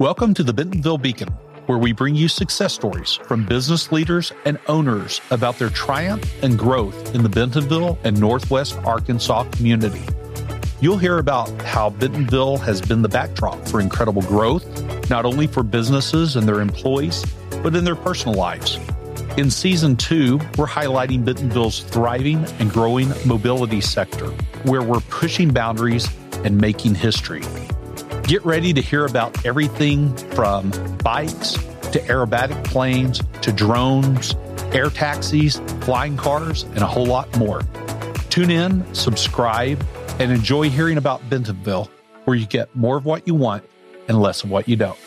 Welcome to the Bentonville Beacon, where we bring you success stories from business leaders and owners about their triumph and growth in the Bentonville and Northwest Arkansas community. You'll hear about how Bentonville has been the backdrop for incredible growth, not only for businesses and their employees, but in their personal lives. In season two, we're highlighting Bentonville's thriving and growing mobility sector, where we're pushing boundaries and making history. Get ready to hear about everything from bikes to aerobatic planes to drones, air taxis, flying cars, and a whole lot more. Tune in, subscribe, and enjoy hearing about Bentonville, where you get more of what you want and less of what you don't.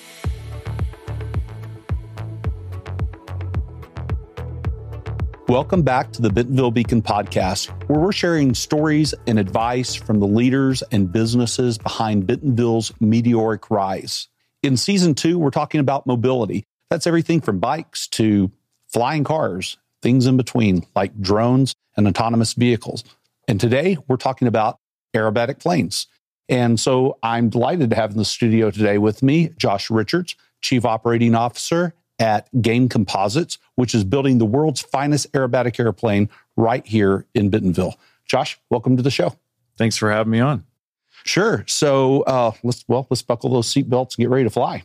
Welcome back to the Bentonville Beacon podcast, where we're sharing stories and advice from the leaders and businesses behind Bentonville's meteoric rise. In season two, we're talking about mobility. That's everything from bikes to flying cars, things in between, like drones and autonomous vehicles. And today, we're talking about aerobatic planes. And so I'm delighted to have in the studio today with me Josh Richards, Chief Operating Officer at Game Composites, which is building the world's finest aerobatic airplane right here in Bentonville. Josh, welcome to the show. Thanks for having me on. Sure. So uh, let's well let's buckle those seatbelts and get ready to fly.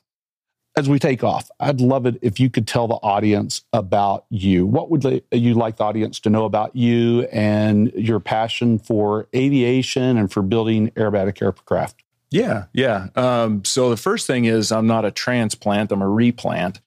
As we take off, I'd love it if you could tell the audience about you. What would you like the audience to know about you and your passion for aviation and for building aerobatic aircraft? Yeah, yeah. Um, so the first thing is I'm not a transplant; I'm a replant.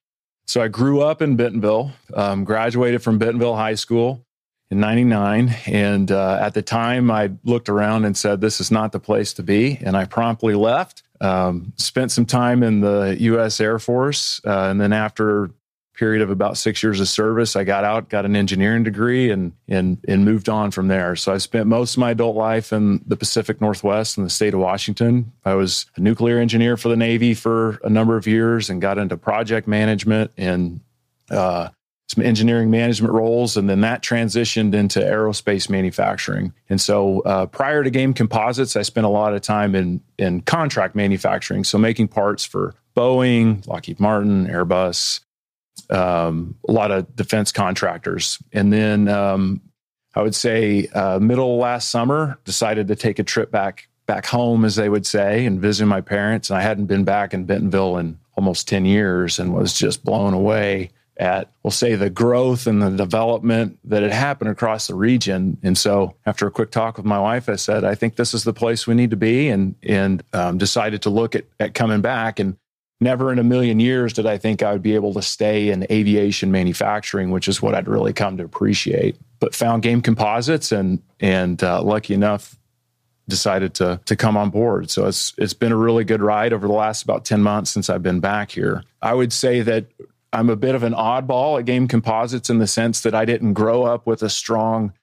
So I grew up in Bentonville, um, graduated from Bentonville High School in 99. And uh, at the time, I looked around and said, this is not the place to be. And I promptly left, um, spent some time in the U.S. Air Force. Uh, and then after period of about six years of service. I got out, got an engineering degree, and and and moved on from there. So I spent most of my adult life in the Pacific Northwest in the state of Washington. I was a nuclear engineer for the Navy for a number of years, and got into project management and uh, some engineering management roles, and then that transitioned into aerospace manufacturing. And so, uh, prior to Game Composites, I spent a lot of time in in contract manufacturing, so making parts for Boeing, Lockheed Martin, Airbus, um, a lot of defense contractors. And then um, I would say uh, middle last summer, decided to take a trip back back home, as they would say, and visit my parents. And I hadn't been back in Bentonville in almost ten years, and was just blown away at we'll say the growth and the development that had happened across the region. And so after a quick talk with my wife, I said, I think this is the place we need to be and and um, decided to look at, at coming back. And never in a million years did I think I would be able to stay in aviation manufacturing, which is what I'd really come to appreciate. But found Game Composites and and uh, lucky enough decided to to come on board. So it's it's been a really good ride over the last about 10 months since I've been back here. I would say that I'm a bit of an oddball at Game Composites in the sense that I didn't grow up with a strong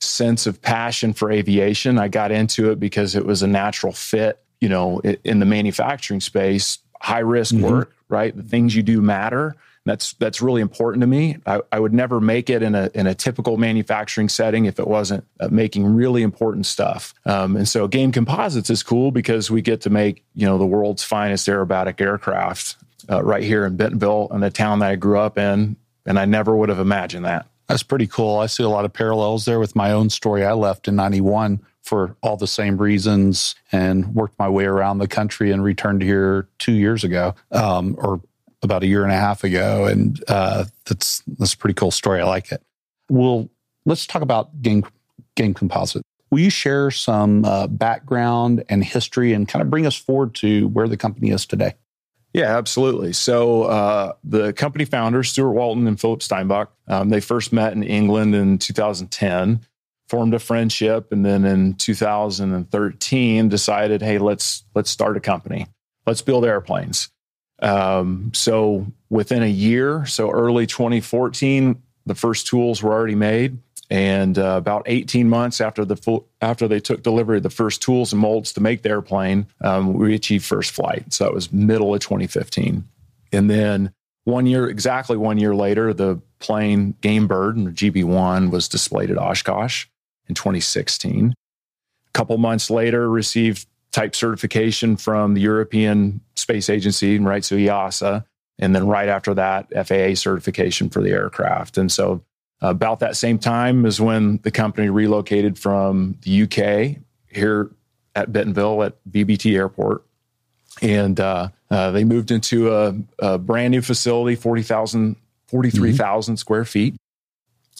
sense of passion for aviation. I got into it because it was a natural fit, you know, in the manufacturing space high risk mm-hmm. work, right? The things you do matter. That's that's really important to me. I, I, would never make it in a in a typical manufacturing setting if it wasn't uh, making really important stuff. Um, and so, Game Composites is cool because we get to make you know the world's finest aerobatic aircraft uh, right here in Bentonville, in the town that I grew up in, and I never would have imagined that. That's pretty cool. I see a lot of parallels there with my own story. I left in '91 for all the same reasons and worked my way around the country and returned here two years ago um, or about a year and a half ago. And uh, that's that's a pretty cool story. I like it. Well, let's talk about game game composite. Will you share some uh, background and history and kind of bring us forward to where the company is today? Yeah, absolutely. So uh, the company founders, Stuart Walton and Philip Steinbach, um, they first met in England in 2010 formed a friendship and then in 2013 decided hey let's let's start a company. Let's build airplanes. Um, so within a year so early 2014 the first tools were already made. And uh, about 18 months after the after they took delivery of the first tools and molds to make the airplane um, we achieved first flight. So it was middle of 2015 and then one year exactly one year later the plane game bird and gb1 was displayed at oshkosh in 2016. A couple months later, received type certification from the European Space Agency, right? So EASA. And then right after that, FAA certification for the aircraft. And so about that same time is when the company relocated from the UK here at Bentonville at VBT Airport. And uh, uh, they moved into a, a, brand new facility, 40,000, 43,000 mm-hmm. square feet.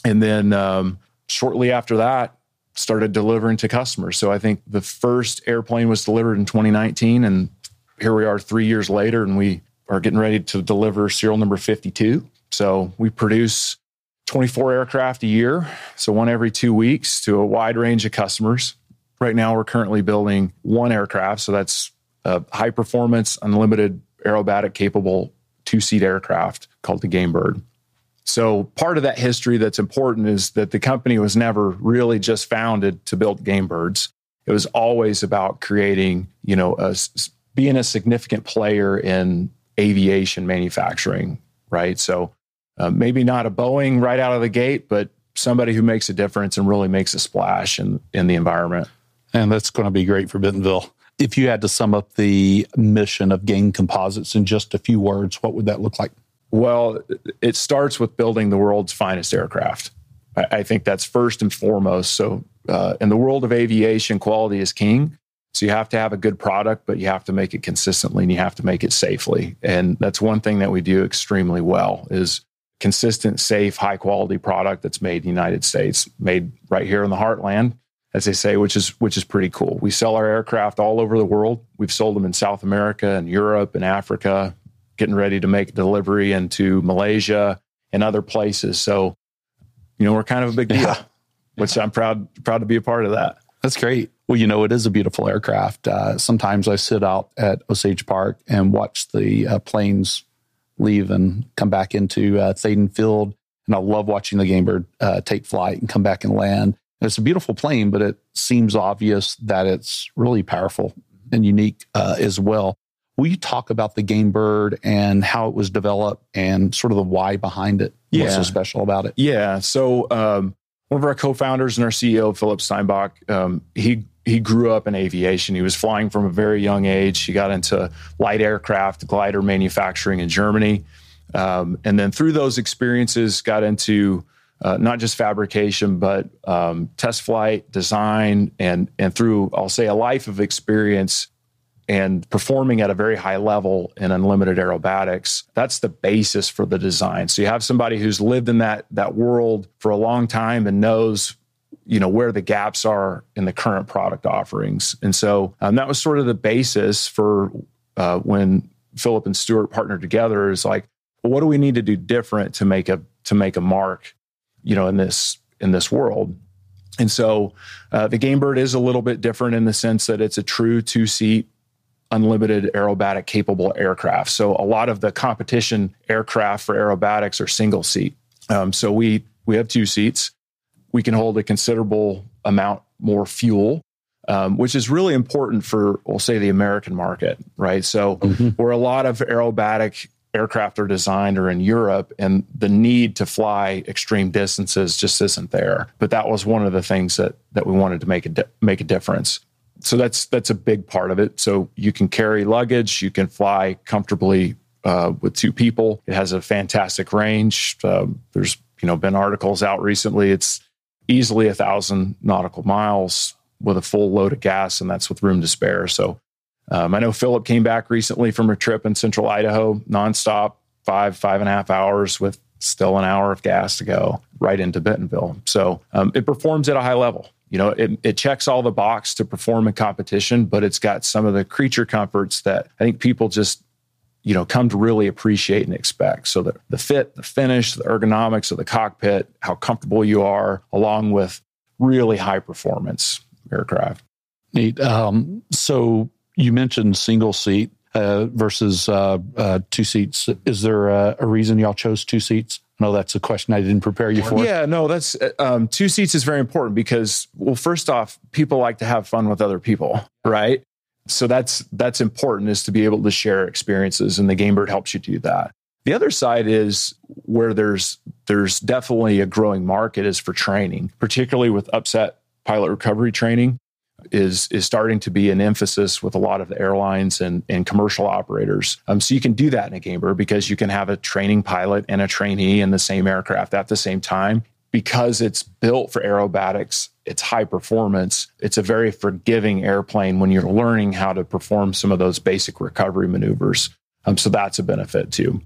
And then um, shortly after that, started delivering to customers. So I think the first airplane was delivered in 2019. And here we are three years later, and we are getting ready to deliver serial number 52. So we produce 24 aircraft a year, so one every two weeks to a wide range of customers. Right now, we're currently building one aircraft, so that's a high performance, unlimited aerobatic capable two seat aircraft called the Gamebird. So, part of that history that's important is that the company was never really just founded to build Gamebirds. It was always about creating, you know, a, being a significant player in aviation manufacturing, right? So, uh, maybe not a Boeing right out of the gate, but somebody who makes a difference and really makes a splash in, in the environment. And that's going to be great for Bentonville. If you had to sum up the mission of Game Composites in just a few words, what would that look like? Well, it starts with building the world's finest aircraft. I, think that's first and foremost. So, uh, in the world of aviation, quality is king. So you have to have a good product, but you have to make it consistently and you have to make it safely. And that's one thing that we do extremely well is consistent, safe, high quality product that's made in the United States, made right here in the heartland, as they say, which is which is pretty cool. We sell our aircraft all over the world. We've sold them in South America and Europe and Africa, getting ready to make delivery into Malaysia and other places. So, you know, we're kind of a big deal, yeah. which I'm proud proud to be a part of that. That's great. Well, you know, it is a beautiful aircraft. Uh, sometimes I sit out at Osage Park and watch the uh, planes leave and come back into uh, Thaden Field. And I love watching the Gamebird uh, take flight and come back and land. And it's a beautiful plane, but it seems obvious that it's really powerful and unique uh, as well. Will you talk about the game bird and how it was developed and sort of the why behind it? Yeah. What's so special about it? Yeah. So, um, one of our co-founders and our CEO, Philip Steinbach, um, he he grew up in aviation. He was flying from a very young age. He got into light aircraft, glider manufacturing in Germany. Um, and then through those experiences, got into uh, not just fabrication, but um, test flight, design, and, and through, I'll say, a life of experience and performing at a very high level in unlimited aerobatics that's the basis for the design. So you have somebody who's lived in that that world for a long time and knows you know where the gaps are in the current product offerings. And so um, that was sort of the basis for uh, when philip and stuart partnered together is like well, what do we need to do different to make a to make a mark you know in this in this world? And so uh, the gamebird is a little bit different in the sense that it's a true two seat unlimited aerobatic capable aircraft so a lot of the competition aircraft for aerobatics are single seat um, so we we have two seats we can hold a considerable amount more fuel, um, which is really important for, we'll say, the American market, right? So, mm-hmm. where a lot of aerobatic aircraft are designed are in Europe, and the need to fly extreme distances just isn't there. But that was one of the things that that we wanted to make a di- make a difference. So that's that's a big part of it. So you can carry luggage, you can fly comfortably uh, with two people. It has a fantastic range. Uh, there's you know been articles out recently. It's easily a thousand nautical miles with a full load of gas, and that's with room to spare. So um, I know Philip came back recently from a trip in central Idaho, nonstop, five, five and a half hours with still an hour of gas to go right into Bentonville. So um, it performs at a high level. You know, it, it checks all the box to perform in competition, but it's got some of the creature comforts that I think people just you know come to really appreciate and expect. So the, the fit the finish the ergonomics of the cockpit how comfortable you are along with really high performance aircraft. Neat um, so you mentioned single seat uh, versus uh, uh, two seats. Is there a, a, reason y'all chose two seats no that's a question i didn't prepare you for. Yeah no that's um, two seats is very important because well first off people like to have fun with other people right? So that's that's important is to be able to share experiences and the gamebird helps you do that. The other side is where there's there's definitely a growing market is for training particularly with upset pilot recovery training is is starting to be an emphasis with a lot of the airlines and, and commercial operators. Um, so you can do that in a Gamebird because you can have a training pilot and a trainee in the same aircraft at the same time. Because it's built for aerobatics, it's high performance. It's a very forgiving airplane when you're learning how to perform some of those basic recovery maneuvers. Um, so that's a benefit too.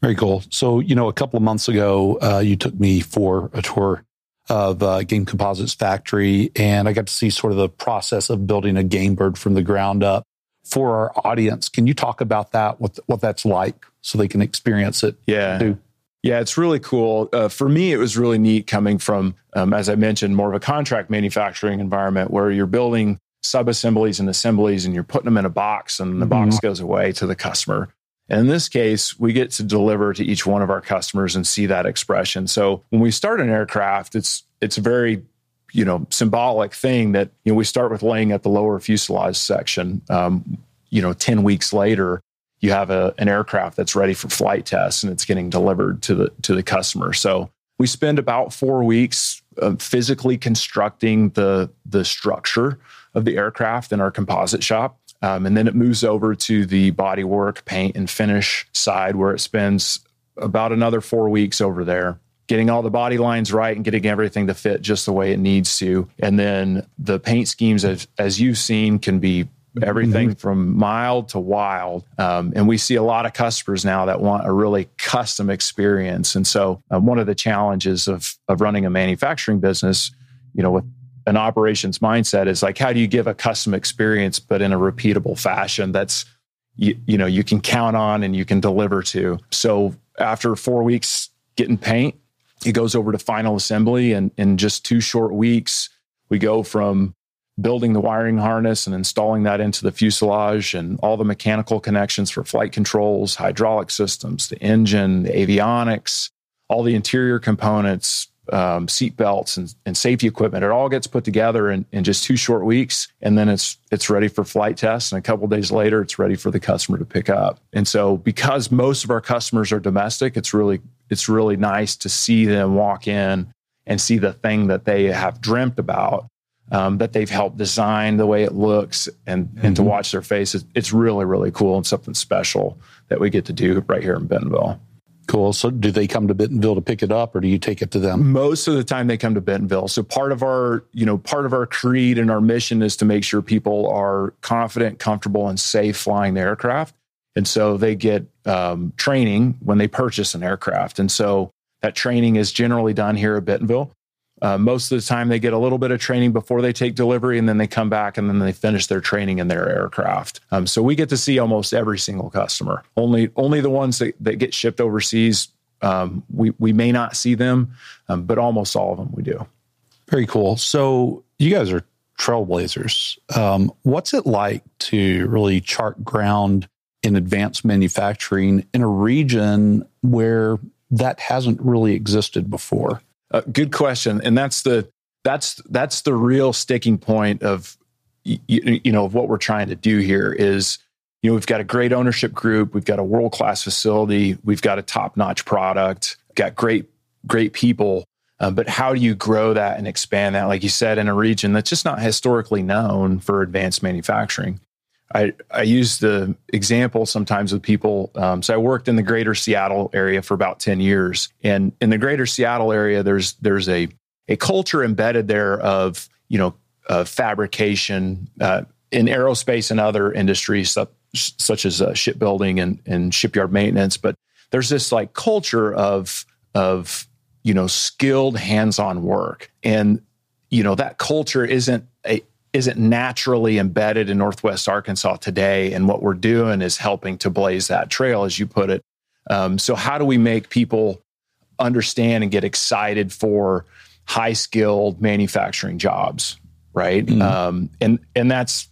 Very cool. So, you know, a couple of months ago, uh, you took me for a tour of uh, Game Composites factory, and I got to see sort of the process of building a game bird from the ground up for our audience. Can you talk about that? What what that's like, so they can experience it? Yeah. Yeah, it's really cool. Uh, for me, it was really neat coming from, um, as I mentioned, more of a contract manufacturing environment where you're building sub assemblies and assemblies and you're putting them in a box and the mm-hmm. box goes away to the customer. And in this case, we get to deliver to each one of our customers and see that expression. So when we start an aircraft, it's it's a very you know symbolic thing that you know we start with laying at the lower fuselage section. Um, you know, ten weeks later, you have a, an aircraft that's ready for flight tests and it's getting delivered to the to the customer. So we spend about four weeks uh, physically constructing the the structure of the aircraft in our composite shop. Um, and then it moves over to the bodywork, paint, and finish side where it spends about another four weeks over there getting all the body lines right and getting everything to fit just the way it needs to. And then the paint schemes, as, as you've seen, can be everything mm-hmm. from mild to wild. Um, and we see a lot of customers now that want a really custom experience. And so, uh, one of the challenges of, of running a manufacturing business, you know, with an operations mindset is like, how do you give a custom experience, but in a repeatable fashion that's, you, you know, you can count on and you can deliver to. So, after four weeks getting paint, it goes over to final assembly. And in just two short weeks, we go from building the wiring harness and installing that into the fuselage and all the mechanical connections for flight controls, hydraulic systems, the engine, the avionics, all the interior components, um, seat belts and, and, safety equipment. It all gets put together in, in just two short weeks, and then it's it's ready for flight tests. And a couple days later, it's ready for the customer to pick up. And so, because most of our customers are domestic, it's really it's really nice to see them walk in and see the thing that they have dreamt about um, that they've helped design the way it looks and mm-hmm. and to mm-hmm. watch their faces. It's really really cool and something special that we get to do right here in Bentonville. Cool. So, do they come to Bentonville to pick it up, or do you take it to them? Most of the time, they come to Bentonville. So, part of our, you know, part of our creed and our mission is to make sure people are confident, comfortable, and safe flying the aircraft. And so, they get um, training when they purchase an aircraft. And so, that training is generally done here at Bentonville. Uh, most of the time, they get a little bit of training before they take delivery, and then they come back and then they finish their training in their aircraft. Um, so we get to see almost every single customer. Only only the ones that, that get shipped overseas, um, we we may not see them, um, but almost all of them we do. Very cool. So you guys are trailblazers. Um, what's it like to really chart ground in advanced manufacturing in a region where that hasn't really existed before? Uh, good question, and that's the that's that's the real sticking point of you, you know of what we're trying to do here is you know we've got a great ownership group, we've got a world class facility, we've got a top notch product, got great great people. Uh, but how do you grow that and expand that, like you said, in a region that's just not historically known for advanced manufacturing? I, I use the example sometimes with people. Um, so I worked in the greater Seattle area for about 10 years. And in the greater Seattle area, there's, there's a, a culture embedded there of, you know, uh, fabrication uh, in aerospace and other industries such, such as uh, shipbuilding and, and shipyard maintenance. But there's this like culture of, of, you know, skilled hands-on work. And, you know, that culture isn't a, isn't naturally embedded in Northwest Arkansas today. And what we're doing is helping to blaze that trail, as you put it. Um, so, how do we make people understand and get excited for high skilled manufacturing jobs, right? Mm-hmm. Um, and and that's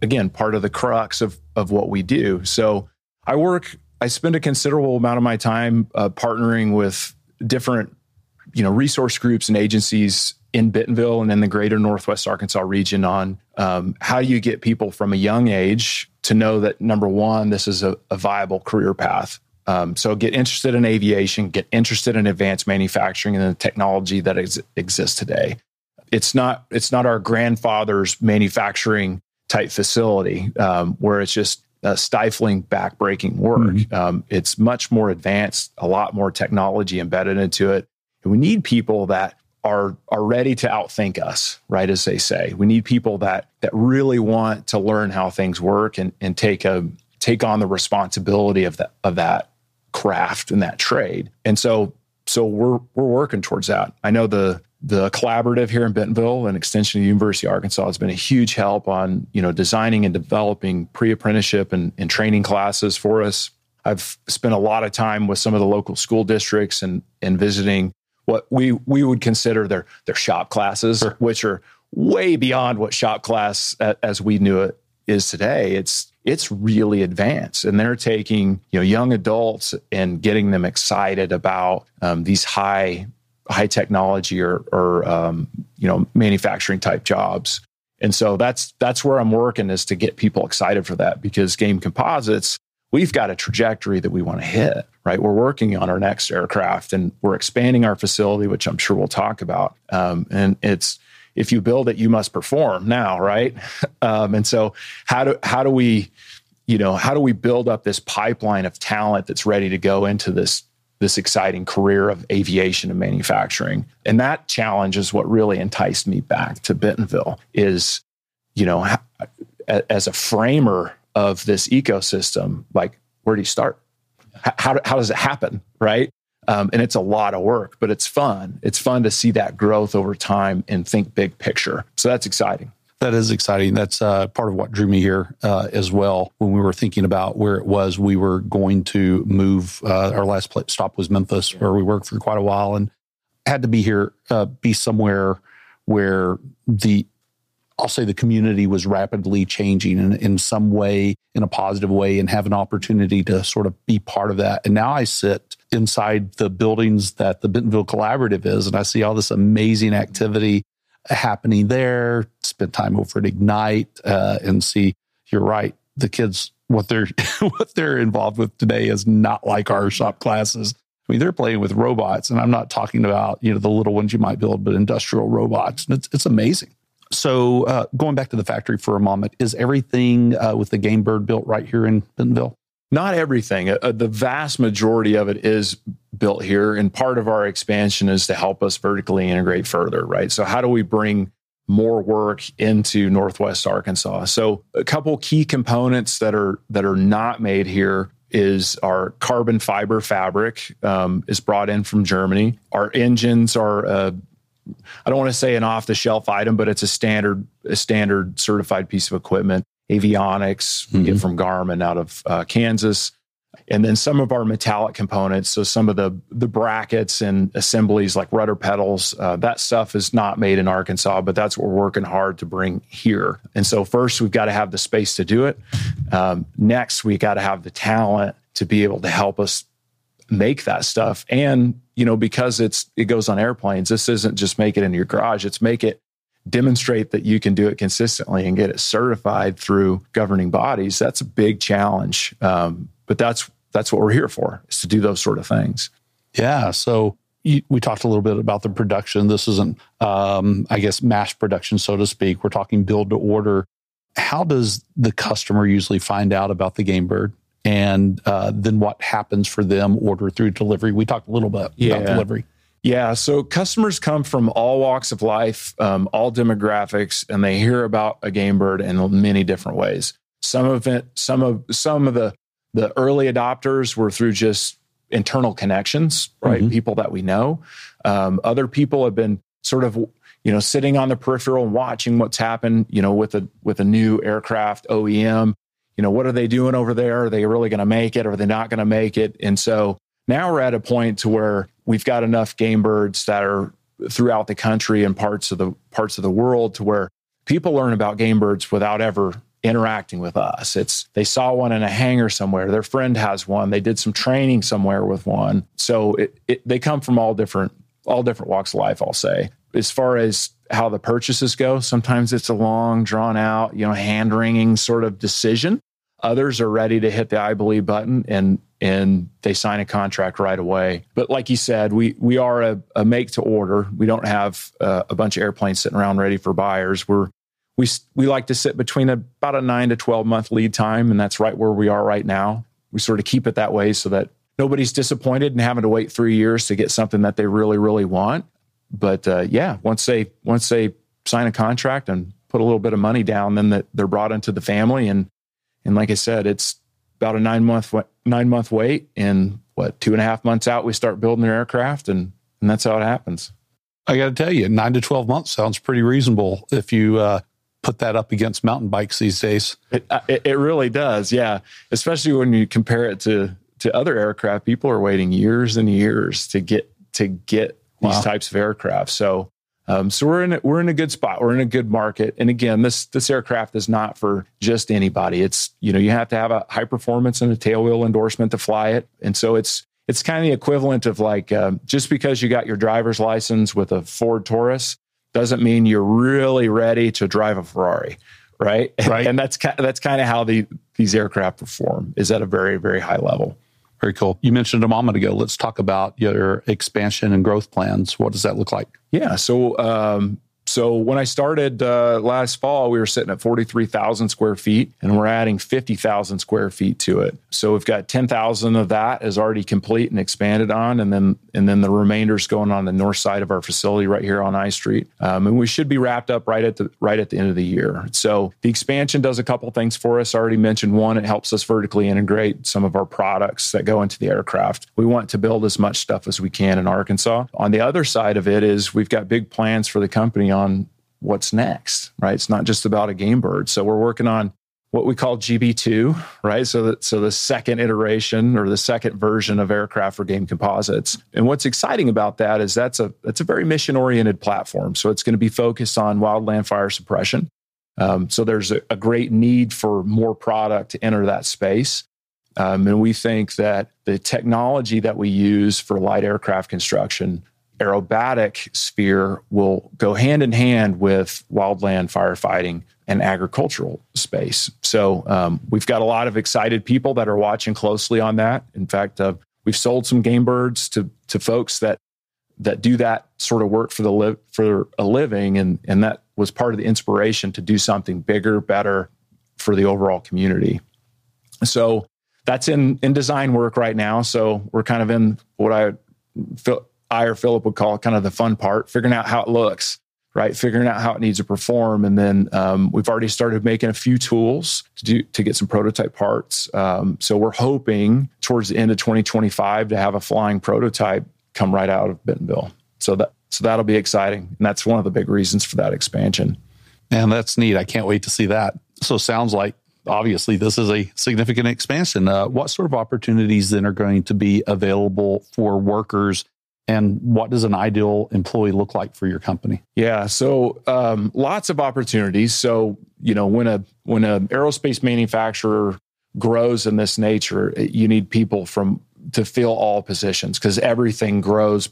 again part of the crux of of what we do. So, I work. I spend a considerable amount of my time uh, partnering with different, you know, resource groups and agencies in Bentonville and in the greater Northwest Arkansas region on um, how do you get people from a young age to know that number one, this is a, a viable career path. Um, so get interested in aviation, get interested in advanced manufacturing and the technology that ex- exists today. it's not it's not our grandfather's manufacturing type facility um, where it's just uh, stifling backbreaking work. Mm-hmm. Um, it's much more advanced, a lot more technology embedded into it. And we need people that are are ready to outthink us, right? As they say, we need people that that really want to learn how things work and and take a take on the responsibility of that of that craft and that trade. And so so we're we're working towards that. I know the the collaborative here in Bentonville and extension of the University of Arkansas has been a huge help on you know designing and developing pre-apprenticeship and, and training classes for us. I've spent a lot of time with some of the local school districts and and visiting what we we would consider their their shop classes, sure. which are way beyond what shop class as we knew it is today. It's it's really advanced and they're taking you know young adults and getting them excited about um, these high high technology or, or um, you know manufacturing type jobs and so that's that's where i'm working is to get people excited for that because game composites we've got a trajectory that we want to hit right we're working on our next aircraft and we're expanding our facility which i'm sure we'll talk about um, and it's if you build it, you must perform now, right? Um, and so how do how do we, you know, how do we build up this pipeline of talent that's ready to go into this this exciting career of aviation and manufacturing? And that challenge is what really enticed me back to Bentonville. Is you know, as a framer of this ecosystem, like where do you start? How, how does it happen, right? Um, and it's a lot of work, but it's fun. It's fun to see that growth over time and think big picture. So that's exciting. That is exciting. That's uh, part of what drew me here uh, as well. When we were thinking about where it was, we were going to move. Uh, our last stop was Memphis, where we worked for quite a while, and had to be here, uh, be somewhere where the I'll say the community was rapidly changing in, in some way, in a positive way, and have an opportunity to sort of be part of that. And now I sit inside the buildings that the Bentonville Collaborative is, and I see all this amazing activity happening there. Spend time over at Ignite uh, and see. You're right. The kids, what they're what they're involved with today is not like our shop classes. I mean, they're playing with robots, and I'm not talking about you know the little ones you might build, but industrial robots. And it's it's amazing. So, uh, going back to the factory for a moment, is everything uh, with the Game Bird built right here in Bentonville? Not everything. Uh, the vast majority of it is built here. And part of our expansion is to help us vertically integrate further, right? So, how do we bring more work into Northwest Arkansas? So, a couple key components that are that are not made here is our carbon fiber fabric um, is brought in from Germany. Our engines are uh, I don't want to say an off the shelf item, but it's a standard, a standard certified piece of equipment. Avionics mm-hmm. get from Garmin out of uh, Kansas, and then some of our metallic components. So some of the the brackets and assemblies like rudder pedals, uh, that stuff is not made in Arkansas, but that's what we're working hard to bring here. And so first we've got to have the space to do it. Um, next we got to have the talent to be able to help us make that stuff. And you know because it's it goes on airplanes this isn't just make it in your garage. It's make it demonstrate that you can do it consistently and get it certified through governing bodies. That's a big challenge. Um, but that's that's what we're here for is to do those sort of things. Yeah. So you, we talked a little bit about the production. This isn't um, i guess mass production so to speak. We're talking build to order. How does the customer usually find out about the game bird and uh, then what happens for them order through delivery. We talked a little bit yeah. about delivery. Yeah, so customers come from all walks of life, um, all demographics, and they hear about a game bird in many different ways. Some of it, some of some of the the early adopters were through just internal connections, right? Mm-hmm. People that we know. Um, other people have been sort of you know sitting on the peripheral and watching what's happened, you know, with a with a new aircraft OEM you know, what are they doing over there? Are they really going to make it? Are they not going to make it? And so now we're at a point to where we've got enough game birds that are throughout the country and parts of the parts of the world to where people learn about game birds without ever interacting with us. It's they saw one in a hangar somewhere. Their friend has one. They did some training somewhere with one. So it, it, they come from all different all different walks of life. I'll say as far as how the purchases go. Sometimes it's a long, drawn out, you know, hand wringing sort of decision. Others are ready to hit the I believe button and and they sign a contract right away. But like you said, we we are a, a make to order. We don't have uh, a bunch of airplanes sitting around ready for buyers. We're we we like to sit between a, about a nine to twelve month lead time, and that's right where we are right now. We sort of keep it that way so that nobody's disappointed and having to wait three years to get something that they really really want. But uh, yeah, once they once they sign a contract and put a little bit of money down, then that they're brought into the family and and like I said, it's about a nine month nine month wait, and what two and a half months out, we start building their aircraft, and and that's how it happens. I got to tell you, nine to twelve months sounds pretty reasonable if you uh, put that up against mountain bikes these days. It, uh, it, it really does, yeah. Especially when you compare it to to other aircraft, people are waiting years and years to get to get these wow. types of aircraft. So um, so we're in a, we're in a good spot. We're in a good market. And again, this this aircraft is not for just anybody. It's you know you have to have a high performance and a tailwheel endorsement to fly it. And so it's it's kind of the equivalent of like uh, just because you got your driver's license with a Ford Taurus doesn't mean you're really ready to drive a Ferrari, right? Right. And that's that's kind of how the these aircraft perform is at a very very high level. Very cool. You mentioned a moment ago. Let's talk about your expansion and growth plans. What does that look like? Yeah. So um, so when I started uh, last fall, we were sitting at 43,000 square feet and we're adding 50,000 square feet to it. So we've got 10,000 of that is already complete and expanded on. And then, and then the remainder's going on the north side of our facility right here on I Street. Um, and we should be wrapped up right at the, right at the end of the year. So the expansion does a couple things for us. I already mentioned one, it helps us vertically integrate some of our products that go into the aircraft. We want to build as much stuff as we can in Arkansas. On the other side of it is we've got big plans for the company on what's next, right? It's not just about a game bird. So we're working on what we call GB2, right? So that so the second iteration or the second version of aircraft for game composites. And what's exciting about that is that's a that's a very mission oriented platform. So it's going to be focused on wildland fire suppression. Um, so there's a, a, great need for more product to enter that space. Um, and we think that the technology that we use for light aircraft construction aerobatic sphere will go hand in hand with wildland firefighting and agricultural space. So um, we've got a lot of excited people that are watching closely on that. In fact, uh, we've sold some game birds to to folks that that do that sort of work for the li- for a living, and and that was part of the inspiration to do something bigger, better for the overall community. So that's in in design work right now. So we're kind of in what I feel I or Philip would call kind of the fun part, figuring out how it looks, right? Figuring out how it needs to perform, and then um, we've already started making a few tools to do to get some prototype parts. Um, so we're hoping towards the end of 2025 to have a flying prototype come right out of Bentonville. So that so that'll be exciting, and that's one of the big reasons for that expansion. And that's neat. I can't wait to see that. So sounds like obviously this is a significant expansion. Uh, what sort of opportunities then are going to be available for workers and what does an ideal employee look like for your company? Yeah so um, lots of opportunities. So you know when a when an aerospace manufacturer grows in this nature you need people from to fill all positions because everything grows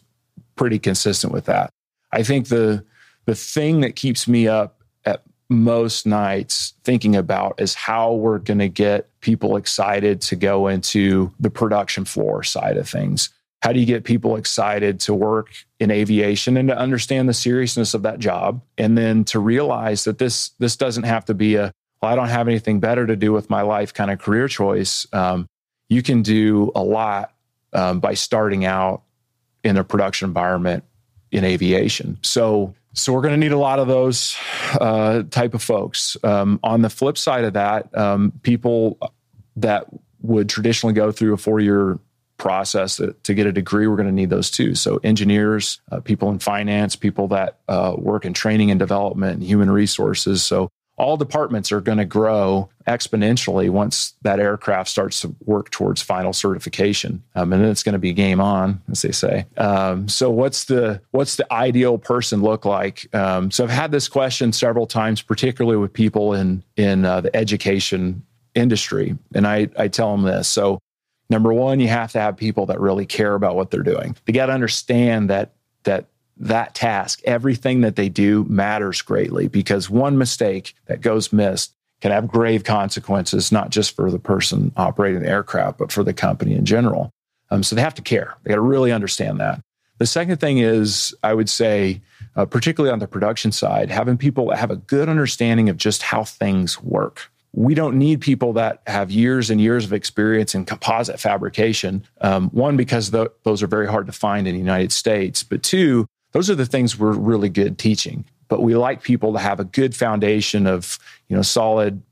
pretty consistent with that. I think the the thing that keeps me up at most nights thinking about is how we're going to get people excited to go into the production floor side of things how do you get people excited to work in aviation and to understand the seriousness of that job? And then to realize that this this doesn't have to be a well i don't have anything better to do with my life kind of career choice. Um, you can do a lot um, by starting out in a production environment in aviation. So so we're going to need a lot of those uh, type of folks. Um, on the flip side of that um, people that would traditionally go through a four year process to, get a degree, we're going to need those too. So, engineers, uh, people in finance, people that uh, work in training and development and human resources. So, all departments are going to grow exponentially once that aircraft starts to work towards final certification, um, and then it's going to be game on, as they say. Um, so, what's the what's the ideal person look like? Um, so, I've had this question several times, particularly with people in in uh, the education industry, and I I tell them this. So, Number one, you have to have people that really care about what they're doing. They got to understand that that that task, everything that they do matters greatly because one mistake that goes missed can have grave consequences, not just for the person operating the aircraft, but for the company in general. Um, so they have to care. They got to really understand that. The second thing is, I would say, uh, particularly on the production side, having people have a good understanding of just how things work. We don't need people that have years and years of experience in composite fabrication. Um, one, because those are very hard to find in the United States, but two, those are the things we're really good teaching. But we like people to have a good foundation of, you know, solid,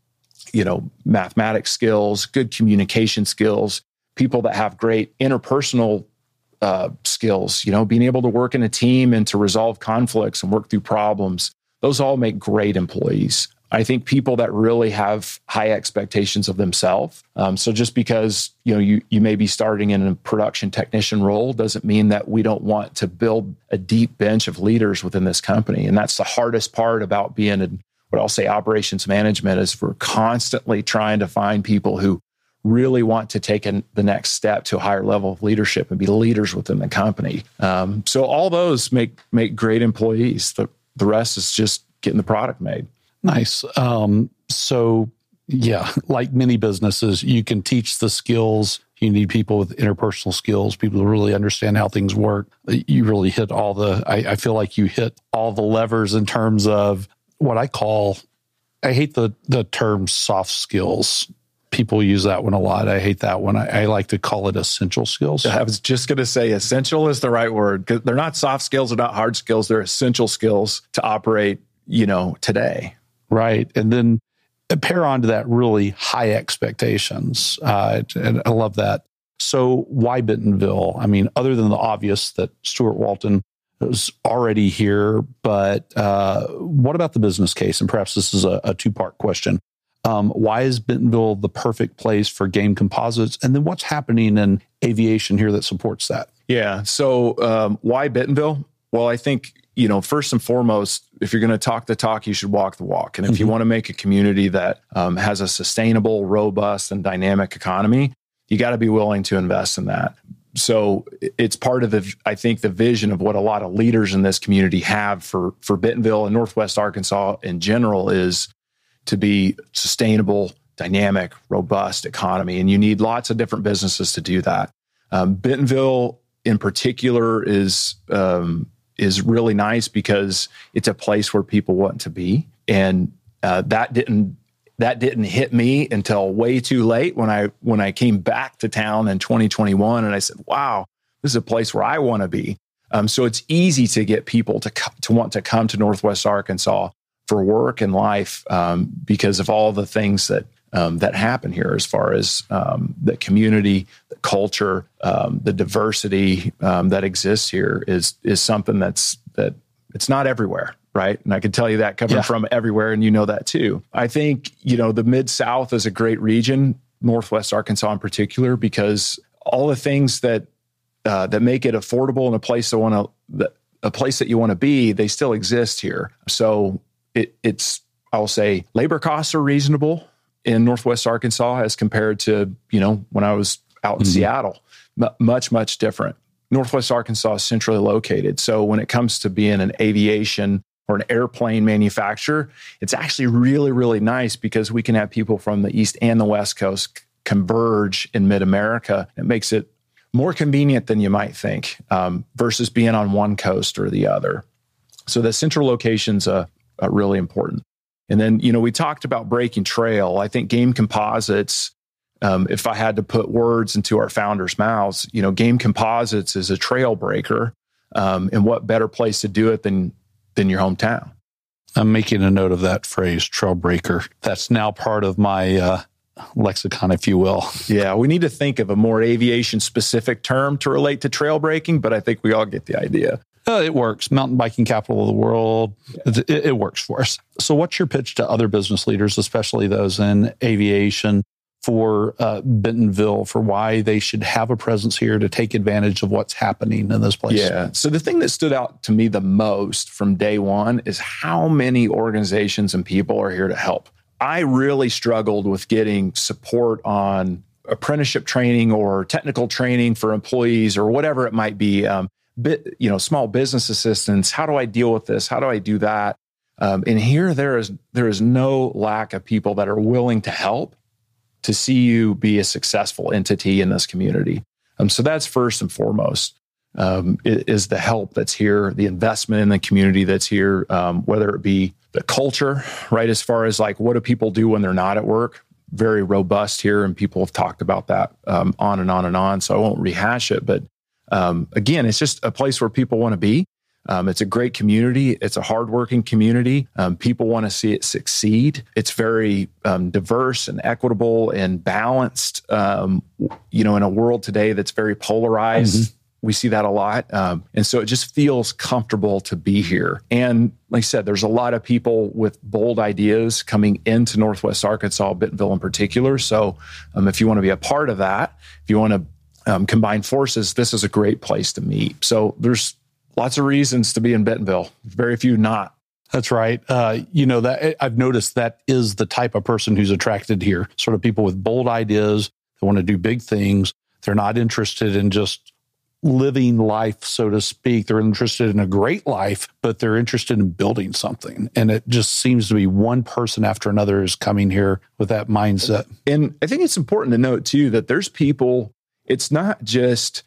you know, mathematics skills, good communication skills, people that have great interpersonal uh, skills, you know, being able to work in a team and to resolve conflicts and work through problems. Those all make great employees. I think people that really have high expectations of themselves. Um, so just because you know you you may be starting in a production technician role doesn't mean that we don't want to build a deep bench of leaders within this company. And that's the hardest part about being in what I'll say operations management is we're constantly trying to find people who really want to take the next step to a higher level of leadership and be leaders within the company. Um, so all those make make great employees. The the rest is just getting the product made. Nice. Um, so yeah, like many businesses, you can teach the skills. You need people with interpersonal skills, people who really understand how things work. You really hit all the. I, I feel like you hit all the levers in terms of what I call. I hate the the term soft skills people use that one a lot. I hate that one. I, I like to call it essential skills. I was just going to say essential is the right word because they're not soft skills, they're not hard skills. They're essential skills to operate, you know, today. Right. And then pair onto that really high expectations. Uh, and I love that. So why Bentonville? I mean, other than the obvious that Stuart Walton was already here, but uh, what about the business case? And perhaps this is a, a two part question. Um, why is Bentonville the perfect place for game composites? And then what's happening in aviation here that supports that? Yeah. So um, why Bentonville? Well, I think you know first and foremost, if you're going to talk the talk, you should walk the walk. And if mm-hmm. you want to make a community that um, has a sustainable, robust, and dynamic economy, you got to be willing to invest in that. So it's part of the, I think, the vision of what a lot of leaders in this community have for for Bentonville and Northwest Arkansas in general is to be sustainable, dynamic, robust economy. And you need lots of different businesses to do that. Um, Bentonville, in particular, is um, is really nice because it's a place where people want to be, and uh, that didn't that didn't hit me until way too late when I when I came back to town in 2021, and I said, "Wow, this is a place where I want to be." Um, so it's easy to get people to to want to come to Northwest Arkansas for work and life um, because of all the things that um, that happen here as far as um, the community, the culture, um, the diversity um, that exists here is is something that's that it's not everywhere, right? And I can tell you that coming yeah. from everywhere, and you know that too. I think you know the mid South is a great region, Northwest Arkansas in particular, because all the things that uh, that make it affordable and a place that want to a place that you want to be, they still exist here. So it, it's I'll say labor costs are reasonable in Northwest Arkansas as compared to you know when I was out in mm-hmm. Seattle. M- much much different. Northwest Arkansas is centrally located, so when it comes to being an aviation or an airplane manufacturer, it's actually really really nice because we can have people from the east and the west coast converge in mid America. It makes it more convenient than you might think um, versus being on one coast or the other. So the central location's a, uh, really important. And then, you know, we talked about breaking trail. I think game composites, um, if I had to put words into our founders' mouths, you know, game composites is a trail breaker. Um, and what better place to do it than than your hometown? I'm making a note of that phrase, trail breaker. That's now part of my uh, lexicon, if you will. Yeah, we need to think of a more aviation specific term to relate to trail breaking, but I think we all get the idea. Uh, it works. Mountain biking capital of the world. It, it, works for us. So, what's your pitch to other business leaders, especially those in aviation, for uh, Bentonville, for why they should have a presence here to take advantage of what's happening in this place? Yeah. So, the thing that stood out to me the most from day one is how many organizations and people are here to help. I really struggled with getting support on apprenticeship training or technical training for employees or whatever it might be. Um, you know, small business assistance. How do I deal with this? How do I do that? Um, and here there is there is no lack of people that are willing to help to see you be a successful entity in this community. Um, so that's first and foremost um, is the help that's here, the investment in the community that's here, um, whether it be the culture, right? As far as like what do people do when they're not at work? Very robust here, and people have talked about that um, on and on and on. So I won't rehash it, but um, again, it's just a place where people want to be. Um, it's a great community. It's a hardworking community. Um, people want to see it succeed. It's very um, diverse and equitable and balanced. Um, you know, in a world today that's very polarized, mm-hmm. we see that a lot. Um, and so it just feels comfortable to be here. And like I said, there's a lot of people with bold ideas coming into Northwest Arkansas, Bentonville in particular. So um, if you want to be a part of that, if you want to um, combine forces, this is a great place to meet. So there's lots of reasons to be in Bentonville, very few not. That's right. Uh, you know that I've noticed that is the type of person who's attracted here. Sort of people with bold ideas. They want to do big things. They're not interested in just living life, so to speak. They're interested in a great life, but they're interested in building something. And it just seems to be one person after another is coming here with that mindset. And I think it's important to note too that there's people it's not just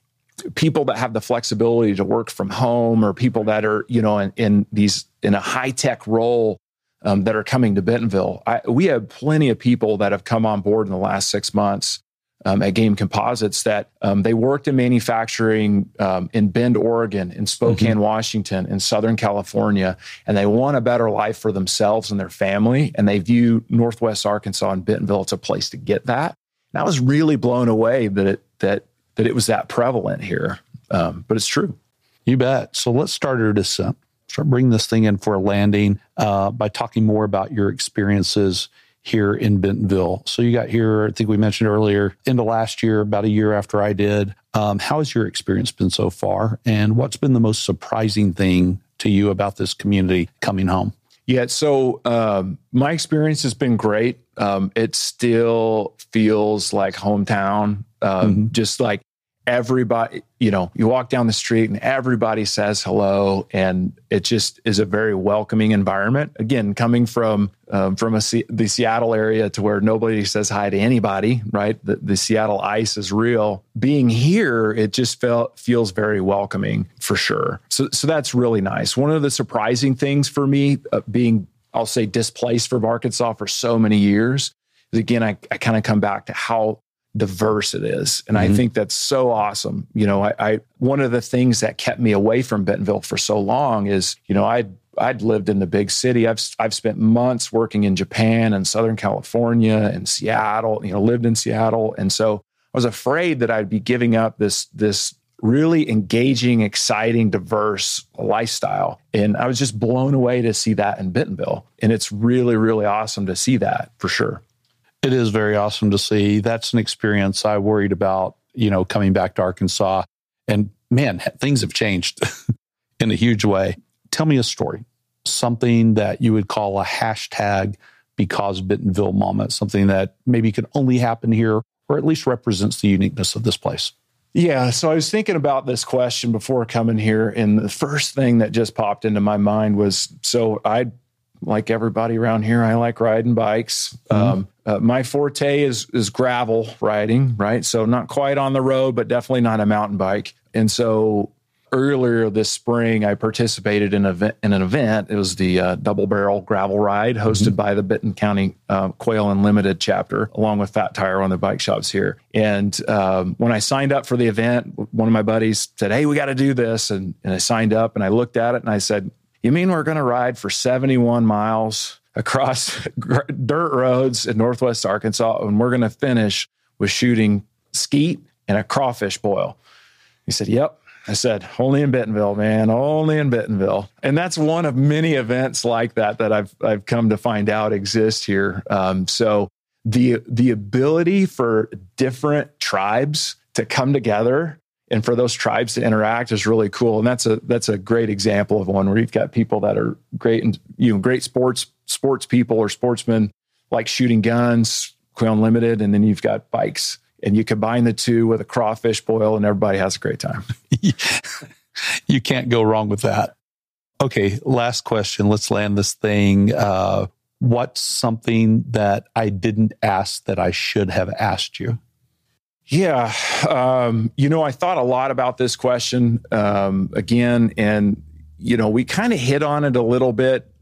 people that have the flexibility to work from home or people that are you know in, in these in a high tech role um, that are coming to Bentonville. I, we have plenty of people that have come on board in the last six months um, at Game Composites that um, they worked in manufacturing um, in Bend, Oregon, in Spokane, mm-hmm. Washington, in Southern California, and they want a better life for themselves and their family. And they view Northwest Arkansas and Bentonville as a place to get that. And I was really blown away that it that that it was that prevalent here. Um, but it's true. You bet. So let's start our descent. Start bringing this thing in for a landing uh, by talking more about your experiences here in Bentonville. So you got here, I think we mentioned earlier, into last year, about a year after I did. Um, how has your experience been so far? And what's been the most surprising thing to you about this community coming home? Yeah, so um, my experience has been great. Um, it still feels like hometown. Um, mm-hmm. Just like everybody, you know, you walk down the street and everybody says hello, and it just is a very welcoming environment. Again, coming from um, from a the Seattle area to where nobody says hi to anybody, right? The, the Seattle ice is real. Being here, it just felt feels very welcoming for sure. So so that's really nice. One of the surprising things for me, uh, being I'll say displaced from Arkansas for so many years, again I, I kind of come back to how diverse it is. And mm-hmm. I think that's so awesome. You know, I, I, one of the things that kept me away from Bentonville for so long is, you know, I'd I'd lived in the big city. I've I've spent months working in Japan and Southern California and Seattle, you know, lived in Seattle. And so I was afraid that I'd be giving up this this really engaging, exciting, diverse lifestyle. And I was just blown away to see that in Bentonville. And it's really, really awesome to see that for sure. It is very awesome to see. That's an experience I worried about, you know, coming back to Arkansas. And man, things have changed in a huge way. Tell me a story, something that you would call a hashtag because Bentonville moment, something that maybe could only happen here or at least represents the uniqueness of this place. Yeah. So I was thinking about this question before coming here. And the first thing that just popped into my mind was so I like everybody around here, I like riding bikes. Mm-hmm. Um, uh, my forte is is gravel riding, right? So not quite on the road, but definitely not a mountain bike. And so earlier this spring, I participated in, event, in an event. It was the uh, Double Barrel Gravel Ride hosted mm-hmm. by the Benton County uh, Quail Unlimited chapter, along with Fat Tire on the bike shops here. And um, when I signed up for the event, one of my buddies said, Hey, we got to do this. And, and I signed up and I looked at it and I said, you mean we're going to ride for 71 miles across dirt roads in Northwest Arkansas and we're going to finish with shooting skeet and a crawfish boil? He said, Yep. I said, only in Bentonville, man, only in Bentonville. And that's one of many events like that that I've, I've come to find out exist here. Um, so the, the ability for different tribes to come together and for those tribes to interact is really cool. And that's a that's a great example of one where you've got people that are great and you know great sports sports people or sportsmen like shooting guns, Quail Unlimited, and then you've got bikes. And you combine the two with a crawfish boil, and everybody has a great time. you can't go wrong with that. Okay, last question. Let's land this thing. Uh, what's something that I didn't ask that I should have asked you? Yeah. Um, you know, I thought a lot about this question um, again, and, you know, we kind of hit on it a little bit.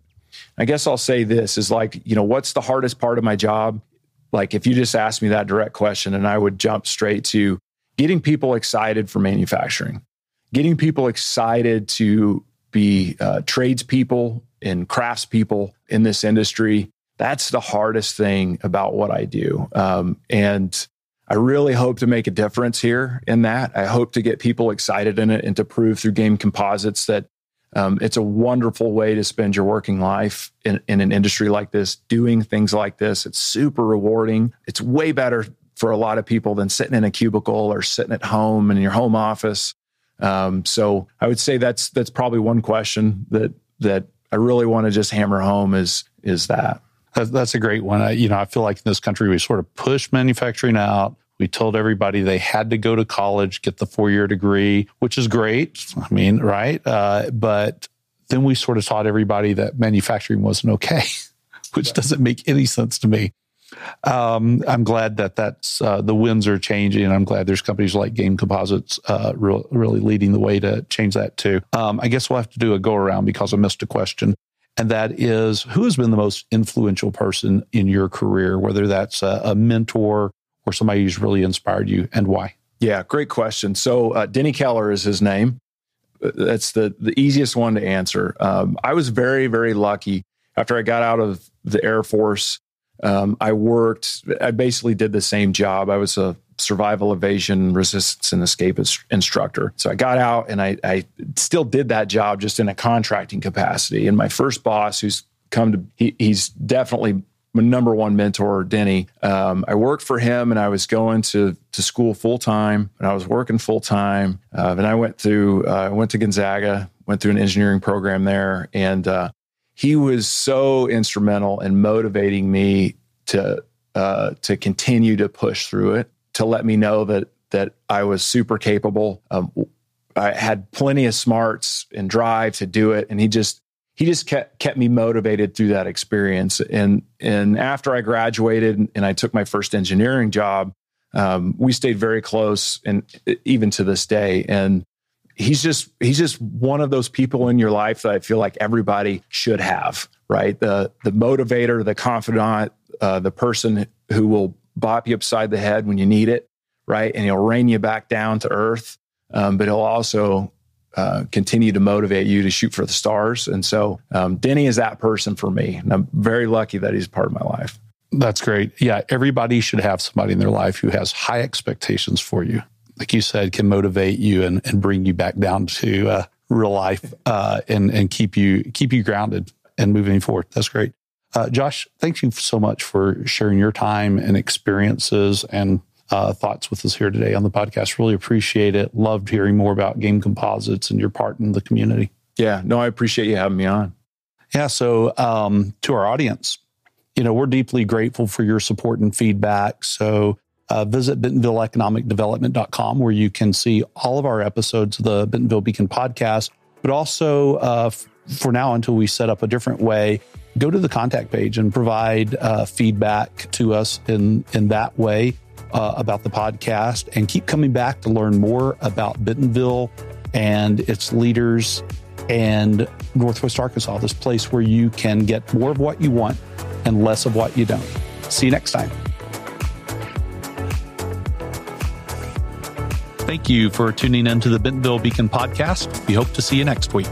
I guess I'll say this is like, you know, what's the hardest part of my job? Like, if you just asked me that direct question, and I would jump straight to getting people excited for manufacturing, getting people excited to be uh, tradespeople and craftspeople in this industry. That's the hardest thing about what I do. Um, and I really hope to make a difference here in that. I hope to get people excited in it and to prove through game composites that um, it's a wonderful way to spend your working life in, in, an industry like this, doing things like this. It's super rewarding. It's way better for a lot of people than sitting in a cubicle or sitting at home in your home office. Um, so I would say that's that's probably one question that that I really want to just hammer home is is that. That's a great one. I, you know, I feel like in this country we sort of push manufacturing out. We told everybody they had to go to college, get the four year degree, which is great. I mean, right? Uh, but then we sort of taught everybody that manufacturing wasn't okay, which doesn't make any sense to me. Um, I'm glad that that's uh, the winds are changing. I'm glad there's companies like Game Composites uh, re- really leading the way to change that too. Um, I guess we'll have to do a go around because I missed a question and that is who has been the most influential person in your career, whether that's a, a mentor or somebody who's really inspired you, and why? Yeah, great question. So uh, Denny Keller is his name. Uh, that's the the easiest one to answer. Um, I was very very lucky. After I got out of the Air Force, um, I worked. I basically did the same job. I was a survival, evasion, resistance, and escape instructor. So I got out and I, I still did that job just in a contracting capacity. And my first boss, who's come to, he, he's definitely my number one mentor, Denny. Um, I worked for him and I was going to, to school full time and I was working full time. Uh, and I went through, uh, I went to Gonzaga, went through an engineering program there. And uh, he was so instrumental in motivating me to, uh, to continue to push through it to let me know that that I was super capable. Um, I had plenty of smarts and drive to do it, and he just he just kept kept me motivated through that experience. And and after I graduated and I took my first engineering job, um, we stayed very close, and even to this day. And he's just he's just one of those people in your life that I feel like everybody should have. Right, the the motivator, the confidant, uh, the person who will bop you upside the head when you need it, right? And he'll rein you back down to earth. Um, but he'll also uh, continue to motivate you to shoot for the stars. And so um, Denny is that person for me. And I'm very lucky that he's part of my life. That's great. Yeah, everybody should have somebody in their life who has high expectations for you. Like you said, can motivate you and, and bring you back down to uh, real life uh, and and keep you keep you grounded and moving forward. That's great. Uh, Josh, thank you so much for sharing your time and experiences and uh, thoughts with us here today on the podcast. Really appreciate it. Loved hearing more about game composites and your part in the community. Yeah, no, I appreciate you having me on. Yeah, so um, to our audience, you know, we're deeply grateful for your support and feedback. So uh, visit BentonvilleEconomicDevelopment.com where you can see all of our episodes of the Bentonville Beacon podcast, but also uh, f- for now until we set up a different way go to the contact page and provide uh, feedback to us in, in that way uh, about the podcast and keep coming back to learn more about Bentonville and its leaders and Northwest Arkansas, this place where you can get more of what you want and less of what you don't. See you next time. Thank you for tuning in to the Bentonville Beacon podcast. We hope to see you next week.